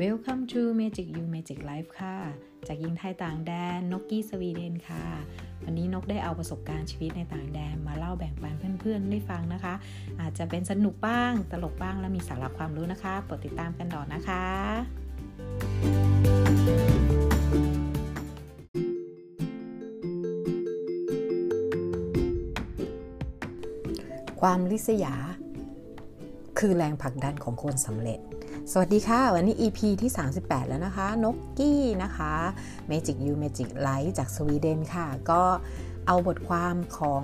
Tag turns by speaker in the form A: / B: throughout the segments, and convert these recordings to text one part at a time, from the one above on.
A: Welcome to Magic You Magic Life ค่ะ จากยิงไทยต่างแดนนกกี้สวีเดนค่ะ วันนี้นกได้เอาประสบการณ์ชีวิตในต่างแดนมาเล่าแบ่งปันเพื่อนๆได้ฟังนะคะ อาจจะเป็นสนุกบ้าง ตลกบ้างและมีสาระความรู้นะคะโปรดติดตามกันต่อนะคะ ความลิษยา คือแรงผลักดันของคนสำเร็จ สวัสดีค่ะ วันนี้ EP ที่ 38 แล้วนะคะ นกกี้นะคะ Magic You Magic Light จากสวีเดนค่ะ ก็เอาบทความของ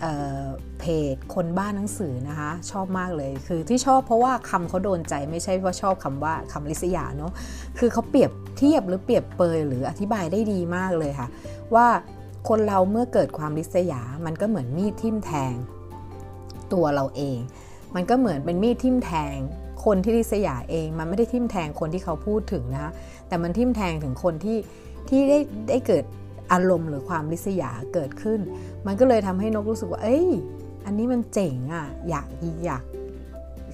A: เออเพจคนบ้านหนังสือนะคะ ชอบมากเลยคือที่ชอบเพราะว่าคำเขาโดนใจไม่ใช่ว่าชอบคำว่าคำลิษยาเนาะคือเขาเปรียบเทียบหรือเปรียบเปยหรืออธิบายได้ดีมากเลยค่ะ ว่าคนเราเมื่อเกิดความลิษยา มันก็เหมือนมีดทิ่มแทงตัวเราเอง มันก็เหมือนเป็นมีดทิ่มแทง คนที่ริษยาเองมันไม่ได้ทิ่มแทงคนที่เขาพูดถึงนะแต่มันทิ่มแทงถึงคนที่ที่ได้ได้เกิดอารมณ์หรือความริษยาเกิดขึ้น มันก็เลยทำให้นกรู้สึกว่า เอ้ย อันนี้มันเจ๋งอะ่ะ อยากอยาก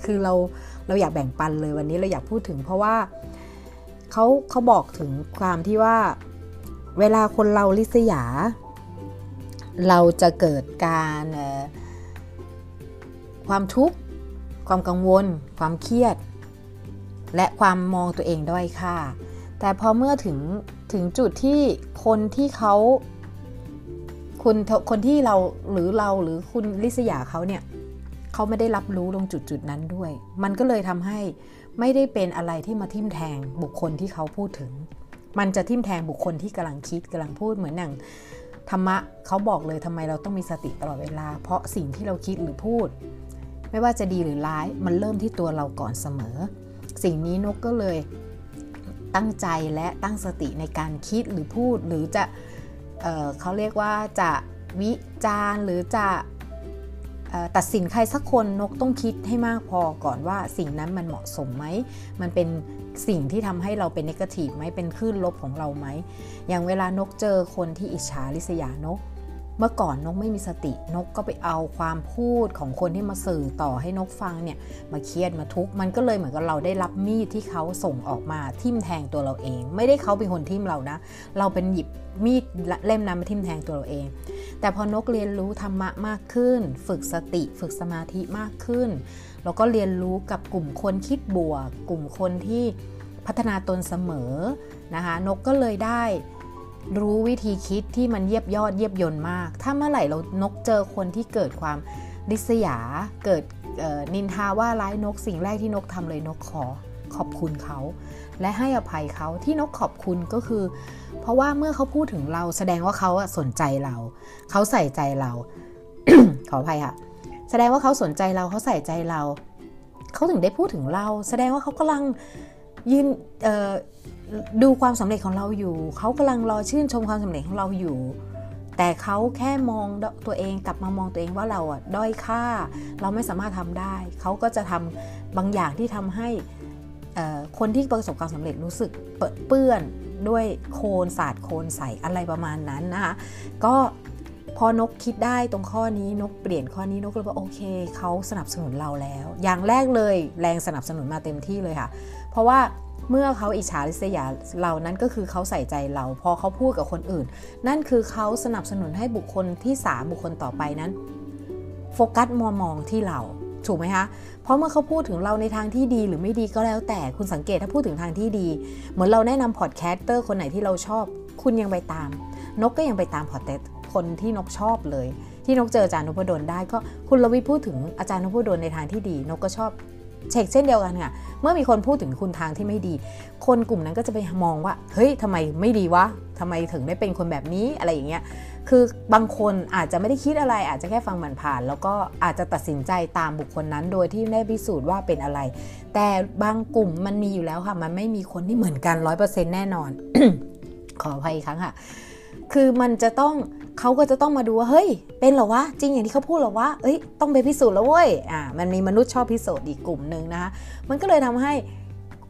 A: คือเราเราอยากแบ่งปันเลยวันนี้เราอยากพูดถึง เพราะว่าเขาเขาบอกถึงความที่ว่า เวลาคนเราริษยา เราจะเกิดการความทุกข์ ความกังวล ความเครียด และความมองตัวเองด้อยค่า แต่พอเมื่อถึงถึงจุดที่คนที่เขาคุณคนที่เราหรือเราหรือคุณลิษยาเขาเนี่ยเขาไม่ได้รับรู้ตรงจุดจุดนั้นด้วย มันก็เลยทำให้ไม่ได้เป็นอะไรที่มาทิ่มแทงบุคคลที่เขาพูดถึง มันจะทิ่มแทงบุคคลที่กำลังคิดกำลังพูดเหมือนอย่างธรรมะเขาบอกเลยทำไมเราต้องมีสติตลอดเวลา เพราะสิ่งที่เราคิดหรือพูด ไม่ว่าจะดีหรือร้าย มันเริ่มที่ตัวเราก่อนเสมอ สิ่งนี้นกก็เลยตั้งใจและตั้งสติในการคิดหรือพูดหรือจะเเขาเรียกว่าจะวิจารหรือจะตัดสินใครสักคนนกต้องคิดให้มากพอก่อนว่าสิ่งนั้นมันเหมาะสมไหม มันเป็นสิ่งที่ทำให้เราเป็นนกาทีฟไหมเป็นคลื่นลบของเราไหม อย่างเวลานกเจอคนที่อิจฉาริษยานก เมื่อก่อนนกไม่มีสตินกก็ไปเอาความพูดของคนที่มาสื่อต่อให้นกฟังเนี่ยมาเครียดมาทุกข์มันก็เลยเหมือนกับเราได้รับมีดที่เขาส่งออกมาทิ่มแทงตัวเราเอง ไม่ได้เขาเป็นคนทิ่มเรานะ เราเป็นหยิบมีดเล่มนั้นมาทิ่มแทงตัวเราเอง แต่พอนกเรียนรู้ธรรมะมากขึ้น ฝึกสติฝึกสมาธิมากขึ้นเราก็เรียนรู้กับกลุ่มคนคิดบวก กลุ่มคนที่พัฒนาตนเสมอนะคะนกก็เลยได้ รู้วิธีคิดที่มันเยียบยอดเยียบยนต์มาก ถ้าเมื่อไหร่เรานกเจอคนที่เกิดความริษยา เกิดนินทาว่าร้ายนกสิ่งแรกที่นกทำเลยนกขอขอบคุณเขา และให้อภัยเขาที่นกขอบคุณก็คือ เพราะว่าเมื่อเขาพูดถึงเราแสดงว่าเขาสนใจเรา เขาใส่ใจเรา ขออภัยค่ะแสดงว่าเขาสนใจเราเขาใส่ใจเรา เขาถึงได้พูดถึงเรา แสดงว่าเขากำลัง ยืนดูความสำเร็จของเราอยู่ เขากำลังรอชื่นชมความสำเร็จของเราอยู่ แต่เขาแค่มองตัวเองกลับมามองตัวเองว่าเราอะด้อยค่า เราไม่สามารถทำได้ เขาก็จะทำบางอย่างที่ทำให้คนที่ประสบความสำเร็จรู้สึกเปิดเปื้อนด้วยโคลนศาสตร์โคลนใสอะไรประมาณนั้นนะคะก็พอนกคิดได้ตรงข้อนี้นกเปลี่ยนข้อนี้นกเลยว่าโอเคเขาสนับสนุนเราแล้ว อย่างแรกเลยแรงสนับสนุนมาเต็มที่เลยค่ะ เพราะว่าเมื่อเขาอิจฉาริษยาเรานั้นก็คือเขาใส่ใจเรา พอเขาพูดกับคนอื่น นั่นคือเขาสนับสนุนให้บุคคลที่สามบุคคลต่อไปนั้น โฟกัสมองมองที่เราถูกไหมคะ เพราะเมื่อเขาพูดถึงเราในทางที่ดีหรือไม่ดีก็แล้วแต่คุณสังเกตถ้าพูดถึงทางที่ดี เหมือนเราแนะนำ podcaster คนไหนที่เราชอบ คุณยังไปตาม นกก็ยังไปตามพอดแคสคนที่นกชอบเลย ที่นกเจออาจารย์นพดลได้ก็คุณลวิพูดถึงอาจารย์นพดลในทางที่ดี นกก็ชอบ เช็คเช่นเดียวกันค่ะ เมื่อมีคนพูดถึงคุณทางที่ไม่ดี คนกลุ่มนั้นก็จะไปมองว่า เฮ้ยทำไมไม่ดีวะทำไมถึงได้เป็นคนแบบนี้อะไรอย่างเงี้ย คือบางคนอาจจะไม่ได้คิดอะไร อาจจะแค่ฟังมันผ่าน แล้วก็อาจจะตัดสินใจตามบุคคลนั้นโดยที่ไม่ได้พิสูจน์ว่าเป็นอะไร แต่บางกลุ่มมันมีอยู่แล้วค่ะ มันไม่มีคนที่เหมือนกันร้อยเปอร์เซ็นต์แน่นอน ขออภัยอีกครั้งค่ะ คือมันจะต้อง เขาก็จะต้องมาดูว่าเฮ้ย เป็นหรอวะจริงอย่างที่เขาพูดหรอวะเอ้ยต้องไปพิสูจน์แล้วเว้ยอ่ามันมีมนุษย์ชอบพิสูจน์อีกกลุ่มหนึ่งนะคะมันก็เลยทำให้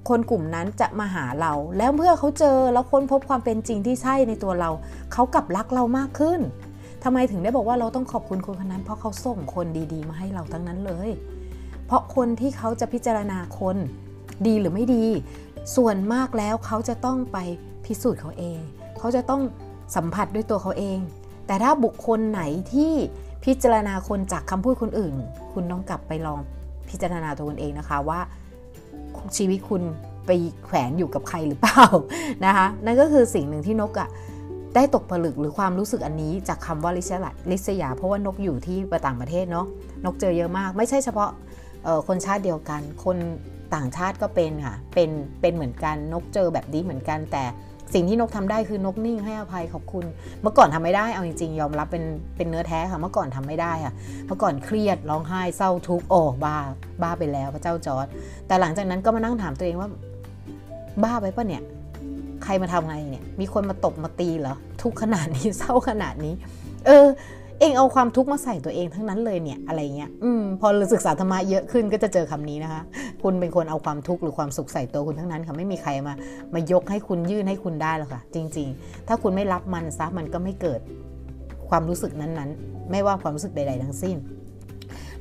A: คนกลุ่มนั้นจะมาหาเรา แล้วเมื่อเขาเจอแล้วค้นพบความเป็นจริงที่ใช่ในตัวเรา เขากลับรักเรามากขึ้นทำไมถึงได้บอกว่าเราต้องขอบคุณคนคนนั้น เพราะเขาส่งคนดีๆ มาให้เราทั้งนั้นเลย เพราะคนที่เขาจะพิจารณาคนดีหรือไม่ดี ส่วนมากแล้วเขาจะต้องไปพิสูจน์เขาเอง เขาจะต้องสัมผัสด้วยตัวเขาเอง แต่ถ้าบุคคลไหนที่พิจารณาคนจากคำพูดคนอื่น คุณต้องกลับไปลองพิจารณาตัวคุณเองนะคะว่าชีวิตคุณไปแขวนอยู่กับใครหรือเปล่านะคะนั่นก็คือสิ่งหนึ่งที่นกอะได้ตกผลึกหรือความรู้สึกอันนี้จากคำว่าลิษยาลิษยา เพราะว่านกอยู่ที่ต่างประเทศเนาะนกเจอเยอะมาก ไม่ใช่เฉพาะคนชาติเดียวกัน คนต่างชาติก็เป็นค่ะเป็นเป็นเหมือนกันนกเจอแบบนี้เหมือนกันแต่ สิ่งที่นกทำได้คือนกนิ่งให้อภัยขอบคุณ เมื่อก่อนทำไม่ได้เอาจริงๆ ยอมรับเป็นเป็นเนื้อแท้ค่ะ เมื่อก่อนทำไม่ได้ค่ะ เมื่อก่อนเครียดร้องไห้เศร้าทุกข์โอ้บ้า บ้าไปแล้วพระเจ้าจอร์ดแต่หลังจากนั้นก็มานั่งถามตัวเองว่า บ้าไปปะเนี่ย ใครมาทำไรเนี่ย มีคนมาตบมาตีเหรอทุกขนาดนี้เศร้าขนาดนี้ เออ เองเอาความทุกข์มาใส่ตัวเองทั้งนั้นเลยเนี่ยอะไรเงี้ยอืมพอศึกษาธรรมะเยอะขึ้นก็จะเจอคำนี้นะคะ คุณเป็นคนเอาความทุกข์หรือความสุขใส่ตัวคุณทั้งนั้นค่ะไม่มีใครมามายกให้คุณยื่นให้คุณได้หรอกค่ะ จริง ๆ ถ้าคุณไม่รับมันซะมันก็ไม่เกิดความรู้สึกนั้นๆ ไม่ว่าความรู้สึกใด ๆ ทั้งสิ้น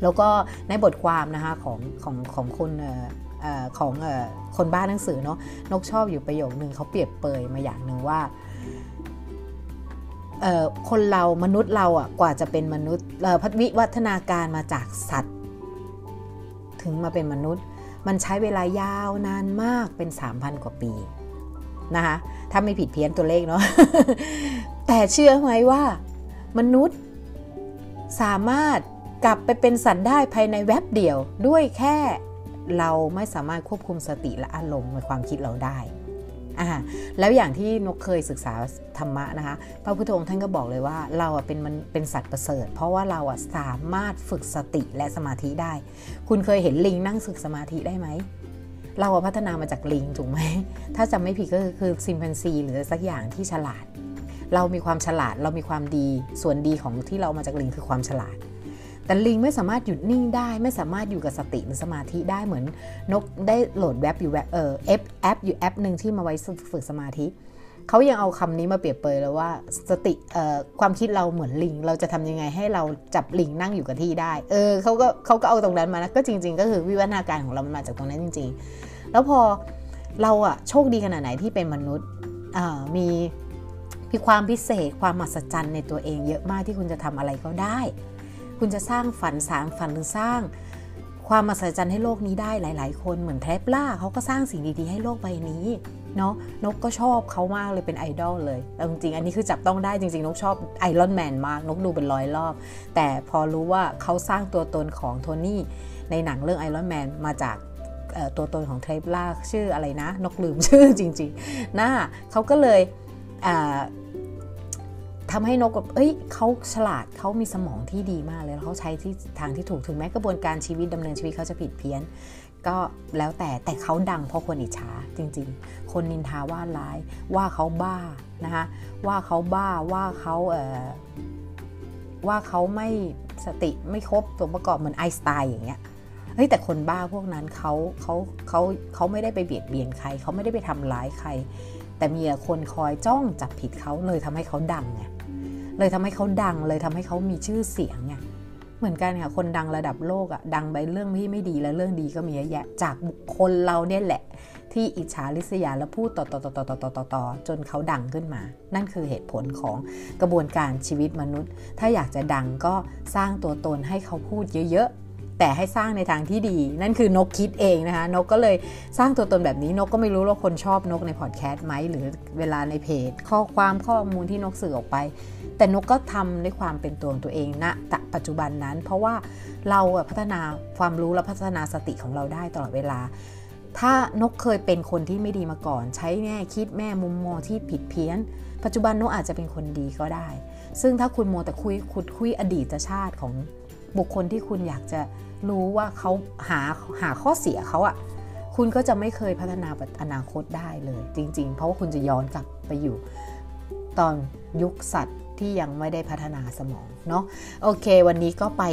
A: แล้วก็ในบทความนะคะของของของคนของคนบ้านหนังสือเนาะนกชอบอยู่ประโยคนึงเขาเปรียบเปยมาอย่างหนึ่งว่า คนเรามนุษย์เราอะกว่าจะเป็นมนุษย์พัฒวิวัฒนาการมาจากสัตว์ ถึงมาเป็นมนุษย์ มันใช้เวลายาวนานมากเป็น 3,000 กว่าปีนะคะถ้าไม่ผิดเพี้ยนตัวเลขเนาะแต่เชื่อไหมว่า มนุษย์สามารถกลับไปเป็นสัตว์ได้ภายในแวบเดียวด้วยแค่เราไม่สามารถควบคุมสติและอารมณ์ในความคิดเราได้ อ่าแล้วอย่างที่นกเคยศึกษาธรรมะนะคะ พระพุทธองค์ท่านก็บอกเลยว่าเราอะเป็นมันเป็นสัตว์ประเสริฐ เพราะว่าเราอะสามารถฝึกสติและสมาธิได้ คุณเคยเห็นลิงนั่งฝึกสมาธิได้ไหมเราพัฒนามาจากลิงถูกไหม ถ้าจำไม่ผิดก็คือซิมพันซีหรือสักอย่างที่ฉลาด เรามีความฉลาด เรามีความดี ส่วนดีของที่เรามาจากลิงคือความฉลาด แต่ลิงไม่สามารถหยุดนิ่งได้ ไม่สามารถอยู่กับสติหรือสมาธิได้เหมือนนกได้โหลดแว็บอยู่แเออแอปแอปอยู่แอปหนึ่งที่มาไว้ฝึกสมาธิเขายังเอาคำนี้มาเปรียบเปยแล้วว่าสติความคิดเราเหมือนลิง เราจะทำยังไงให้เราจับลิงนั่งอยู่กับที่ได้ เออเขาก็เขาก็เอาตรงนั้นมานะก็จริง ๆ ก็คือวิวัฒนาการของเรามันมาจากตรงนั้นจริง ๆ แล้วพอเราอะโชคดีขนาดไหนที่เป็นมนุษย์มีมีความพิเศษความมหัศจรรย์ในตัวเองเยอะมากที่คุณจะทำอะไรก็ได้ คุณจะสร้างฝันสางฝันหรือสร้าง ความมหัศจรรย์ให้โลกนี้ได้หลาย ๆ คนเหมือนเทปล่าเขาก็สร้างสิ่งดีๆ ให้โลกใบนี้เนาะนกก็ชอบเขามากเลยเป็นไอดอลเลยแต่จริงๆ อันนี้คือจับต้องได้จริง ๆ นกชอบไอรอนแมนมาก นกดูเป็นร้อยรอบ แต่พอรู้ว่าเขาสร้างตัวตนของโทนี่ในหนังเรื่องไอรอนแมนมาจากตัวตนของเทปล่าชื่ออะไรนะ นกลืมชื่อจริงๆนะเขาก็เลย ทำให้นกแบบเอ้ยเขาฉลาดเขามีสมองที่ดีมากเลยแล้วเขาใช้ที่ทางที่ถูกถึงแม้กระบวนการชีวิตดำเนินชีวิตเขาจะผิดเพี้ยน ก็แล้วแต่แต่เขาดังเพราะคนอิจฉาจริง ๆ คนนินทาว่าร้าย ว่าเขาบ้านะคะว่าเขาบ้าว่าเขาเอ่อว่าเขาไม่สติไม่ครบตัวประกอบเหมือนไอสไตน์อย่างเงี้ยเฮ้ยแต่คนบ้าพวกนั้นเขาเขาเขาเขาไม่ได้ไปเบียดเบียนใคร เขาไม่ได้ไปทำร้ายใคร แต่มีคนคอยจ้องจับผิดเขาเลยทำให้เขาดังไง เลยทำให้เขาดังเลยทำให้เขามีชื่อเสียงไงเหมือนกันค่ะคนดังระดับโลกอะ่ะดังไปเรื่องที่ไม่ดีแล้วเรื่องดีก็มีเยอะแยะจากบุคคลเราเนี่ยแหละ ที่อิจฉาริษยาและพูดต่อต่อต่อต่อต่อต่อต่อต่อจนเขาดังขึ้นมา นั่นคือเหตุผลของกระบวนการชีวิตมนุษย์ ถ้าอยากจะดังก็สร้างตัวตนให้เขาพูดเยอะ แต่ให้สร้างในทางที่ดี นั่นคือนกคิดเองนะคะ นกก็เลยสร้างตัวตนแบบนี้นกก็ไม่รู้ว่าคนชอบนกในพอดแคสต์ไหมหรือเวลาในเพจ ข้อความข้อมูลที่นกสื่อออกไป แต่นกก็ทำด้วยความเป็นตัวตัวเองณนะปัจจุบันนั้น เพราะว่าเราพัฒนาความรู้และพัฒนาสติของเราได้ตลอดเวลา ถ้านกเคยเป็นคนที่ไม่ดีมาก่อน ใช้แง่คิดแม่มุมมองที่ผิดเพี้ยน ปัจจุบันนกอาจจะเป็นคนดีก็ได้ ซึ่งถ้าคุณโมแต่คุยขุดคุยอดีตชาติของ บุคคลที่คุณอยากจะรู้ว่าเขาหาหาข้อเสียเขาอะคุณก็จะไม่เคยพัฒนาอนาคตได้เลย จริง ๆ เพราะว่าคุณจะย้อนกลับไปอยู่ ตอนยุคสัตว์ที่ยังไม่ได้พัฒนาสมองเนาะโอเค วันนี้ก็ไป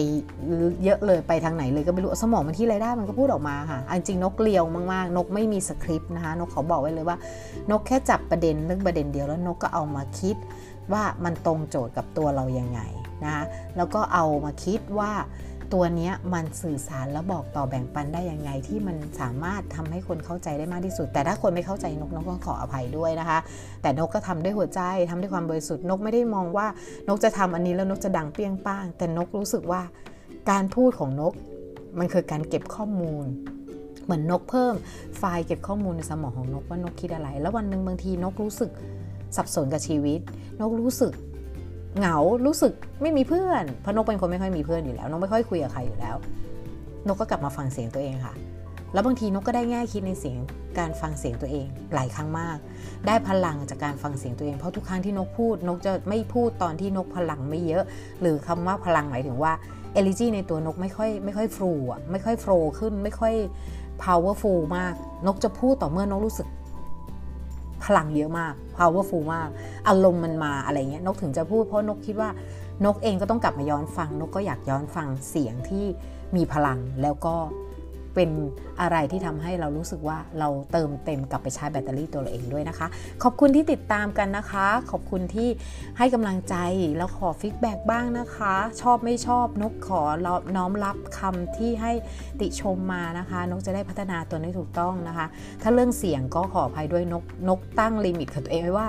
A: เยอะเลยไปทางไหนเลยก็ไม่รู้สมองมันที่ไรได้มันก็พูดออกมาค่ะจริงนกเลียวมากๆ นกไม่มีสคริปต์นะคะนกเขาบอกไว้เลยว่า นกแค่จับประเด็นเรื่องประเด็นเดียวแล้วนกก็เอามาคิดว่ามันตรงโจทย์กับตัวเรายังไง นะแล้วก็เอามาคิดว่าตัวนี้มันสื่อสารและบอกต่อแบ่งปันได้ยังไง ที่มันสามารถทำให้คนเข้าใจได้มากที่สุด แต่ถ้าคนไม่เข้าใจนกนกก็ขออภัยด้วยนะคะ แต่นกก็ทำด้วยหัวใจทำด้วยความบริสุทธิ์นกไม่ได้มองว่านกจะทำอันนี้แล้วนกจะดังเปี้ยงป้าง แต่นกรู้สึกว่าการพูดของนก มันคือการเก็บข้อมูล เหมือนนกเพิ่มไฟล์เก็บข้อมูลในสมองของนกว่านกคิดอะไร แล้ววันหนึ่งบางทีนกรู้สึกสับสนกับชีวิต นกรู้สึก เหงารู้สึกไม่มีเพื่อนเพราะนกเป็นคนไม่ค่อยมีเพื่อนอยู่แล้วนกไม่ค่อยคุยกับใครอยู่แล้ว นกก็กลับมาฟังเสียงตัวเองค่ะ แล้วบางทีนกก็ได้แง่คิดในเสียงการฟังเสียงตัวเองหลายครั้งมาก ได้พลังจากการฟังเสียงตัวเอง เพราะทุกครั้งที่นกพูด นกจะไม่พูดตอนที่นกพลังไม่เยอะ หรือคำว่าพลังหมายถึงว่าเอลิจีในตัวนกไม่ค่อยไม่ค่อยฟลูอะไม่ค่อยโฟล์ขึ้นไม่ค่อย powerful มาก นกจะพูดต่อเมื่อนกรู้สึก พลังเยอะมาก powerful มาก อารมณ์มันมาอะไรเงี้ยนกถึงจะพูดเพราะนกคิดว่านกเองก็ต้องกลับมาย้อนฟัง นกก็อยากย้อนฟังเสียงที่มีพลังแล้วก็ เป็นอะไรที่ทำให้เรารู้สึกว่าเราเติมเต็มกลับไปใช้แบตเตอรี่ตัวเราเองด้วยนะคะ ขอบคุณที่ติดตามกันนะคะ ขอบคุณที่ให้กำลังใจแล้วขอ feedback บ้างนะคะ ชอบไม่ชอบนกขอน้อมรับคำที่ให้ติชมมานะคะ นกจะได้พัฒนาตัวให้ถูกต้องนะคะ ถ้าเรื่องเสียงก็ขออภัยด้วยนกนกตั้ง limit กับตัวเองไว้ว่า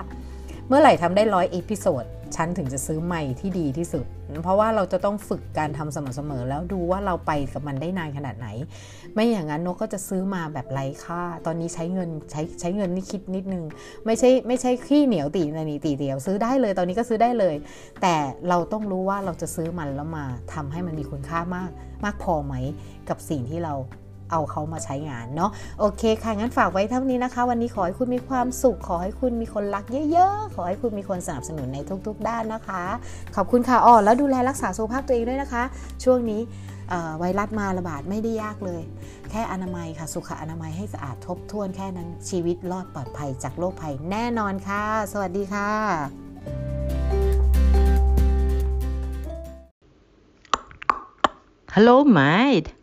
A: เมื่อไหร่ทำได้ร้อย episode ฉันถึงจะซื้อไมค์ที่ดีที่สุด เพราะว่าเราจะต้องฝึกการทำสม่ำเสมอ แล้วดูว่าเราไปกับมันได้นานขนาดไหน ไม่อย่างนั้นนกก็จะซื้อมาแบบไร้ค่า ตอนนี้ใช้เงินใช้ใช้เงินนี่คิดนิดนึง ไม่ใช่ไม่ใช่ขี้เหนียวตีนนี่ตีเดียวซื้อได้เลยตอนนี้ก็ซื้อได้เลย แต่เราต้องรู้ว่าเราจะซื้อมันแล้วมาทำให้มันมีคุณค่ามาก มากพอไหมกับสิ่งที่เรา เอาเขามาใช้งานเนาะโอเคค่ะงั้นฝากไว้เท่านี้นะคะ วันนี้ขอให้คุณมีความสุข ขอให้คุณมีคนรักเยอะๆ ขอให้คุณมีคนสนับสนุนในทุกๆ ด้านนะคะ ขอบคุณค่ะอ๋อแล้วดูแลรักษาสุขภาพตัวเองด้วยนะคะ ช่วงนี้ไวรัสมาระบาดไม่ได้ยากเลย แค่อนามัยค่ะ สุขอนามัยให้สะอาดทบทวนแค่นั้นชีวิตรอดปลอดภัยจากโรคภัยแน่นอนค่ะ สวัสดีค่ะ
B: Hello, mate.